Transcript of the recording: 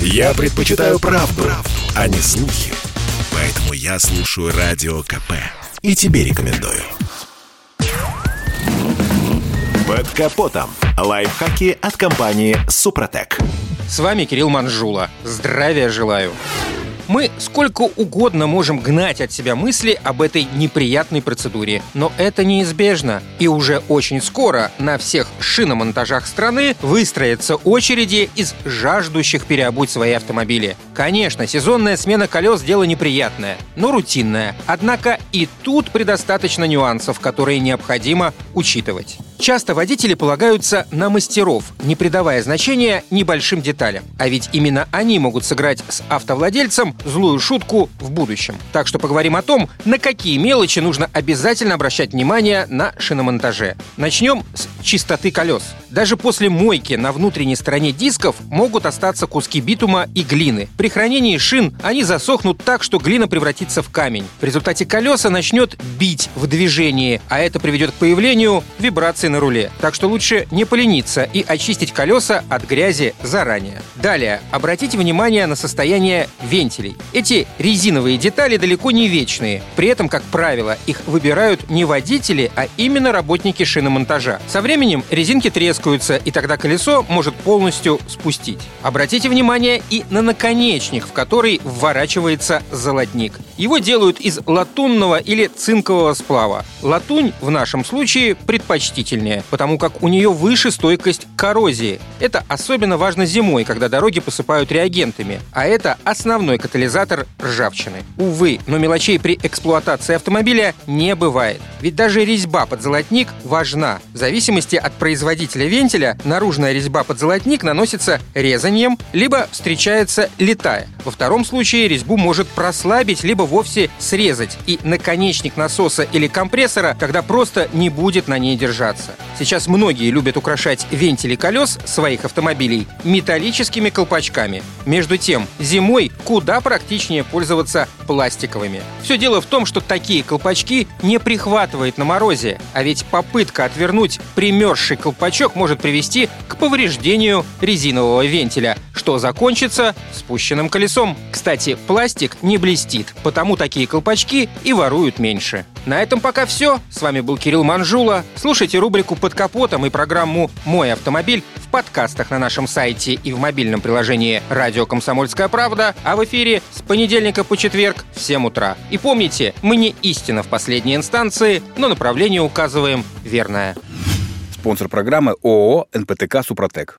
Я предпочитаю правду, правду, а не слухи. Поэтому я слушаю Радио КП. И тебе рекомендую. Под капотом. Лайфхаки от компании «Супротек». С вами Кирилл Манжула. Здравия желаю. Мы сколько угодно можем гнать от себя мысли об этой неприятной процедуре, но это неизбежно. И уже очень скоро на всех шиномонтажах страны выстроятся очереди из жаждущих переобуть свои автомобили. Конечно, сезонная смена колес – дело неприятное, но рутинное. Однако и тут предостаточно нюансов, которые необходимо учитывать. Часто водители полагаются на мастеров, не придавая значения небольшим деталям. А ведь именно они могут сыграть с автовладельцем злую шутку в будущем. Так что поговорим о том, на какие мелочи нужно обязательно обращать внимание на шиномонтаже. Начнем с чистоты колес. Даже после мойки на внутренней стороне дисков могут остаться куски битума и глины. Хранении шин они засохнут так, что глина превратится в камень. В результате колеса начнет бить в движении, а это приведет к появлению вибрации на руле, так что лучше не полениться и очистить колеса от грязи заранее. Далее, обратите внимание на состояние вентилей. Эти резиновые детали далеко не вечные. При этом, как правило, их выбирают не водители, а именно работники шиномонтажа. Со временем резинки трескаются, и тогда колесо может полностью спустить. Обратите внимание и на наконечник, в который вворачивается золотник. Его делают из латунного или цинкового сплава. Латунь в нашем случае предпочтительнее потому как у нее выше стойкость к коррозии. Это особенно важно зимой, когда дороги посыпают реагентами, а это основной катализатор ржавчины. Увы, но мелочей при эксплуатации автомобиля не бывает. Ведь даже резьба под золотник важна. В зависимости от производителя вентиля, наружная резьба под золотник наносится резанием, либо встречается летая. Во втором случае резьбу может прослабить, либо вовсе срезать, и наконечник насоса или компрессора тогда просто не будет на ней держаться. Сейчас многие любят украшать вентили колес своих автомобилей металлическими колпачками. Между тем, зимой куда практичнее пользоваться пластиковыми. Все дело в том, что такие колпачки не прихватывает на морозе, а ведь попытка отвернуть примерзший колпачок может привести к повреждению резинового вентиля, что закончится спущенным колесом. Кстати, пластик не блестит, потому такие колпачки и воруют меньше. На этом пока все. С вами был Кирилл Манжула. Слушайте рубрику «Под капотом» и программу «Мой автомобиль» в подкастах на нашем сайте и в мобильном приложении «Радио Комсомольская правда», а в эфире с понедельника по четверг в 7 утра. И помните, мы не истина в последней инстанции, но направление указываем верное. Спонсор программы ООО «НПТК Супротек».